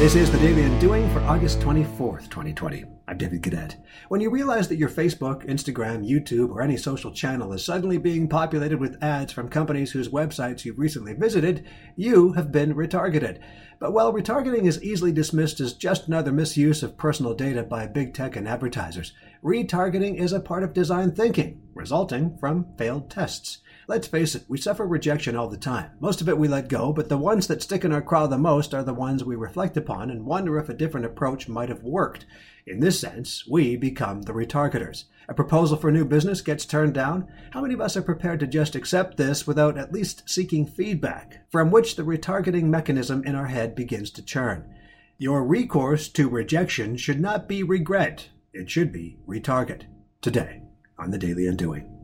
This is the Daily Undoing for August 24th, 2020. I'm David Cadet. When you realize that your Facebook, Instagram, YouTube, or any social channel is suddenly being populated with ads from companies whose websites you've recently visited, you have been retargeted. But while retargeting is easily dismissed as just another misuse of personal data by big tech and advertisers, retargeting is a part of design thinking, resulting from failed tests. Let's face it, we suffer rejection all the time. Most of it we let go, but the ones that stick in our craw the most are the ones we reflect upon and wonder if a different approach might have worked. In this sense, we become the retargeters. A proposal for new business gets turned down. How many of us are prepared to just accept this without at least seeking feedback, from which the retargeting mechanism in our head begins to churn? Your recourse to rejection should not be regret, it should be retarget. Today, on the Daily Undoing.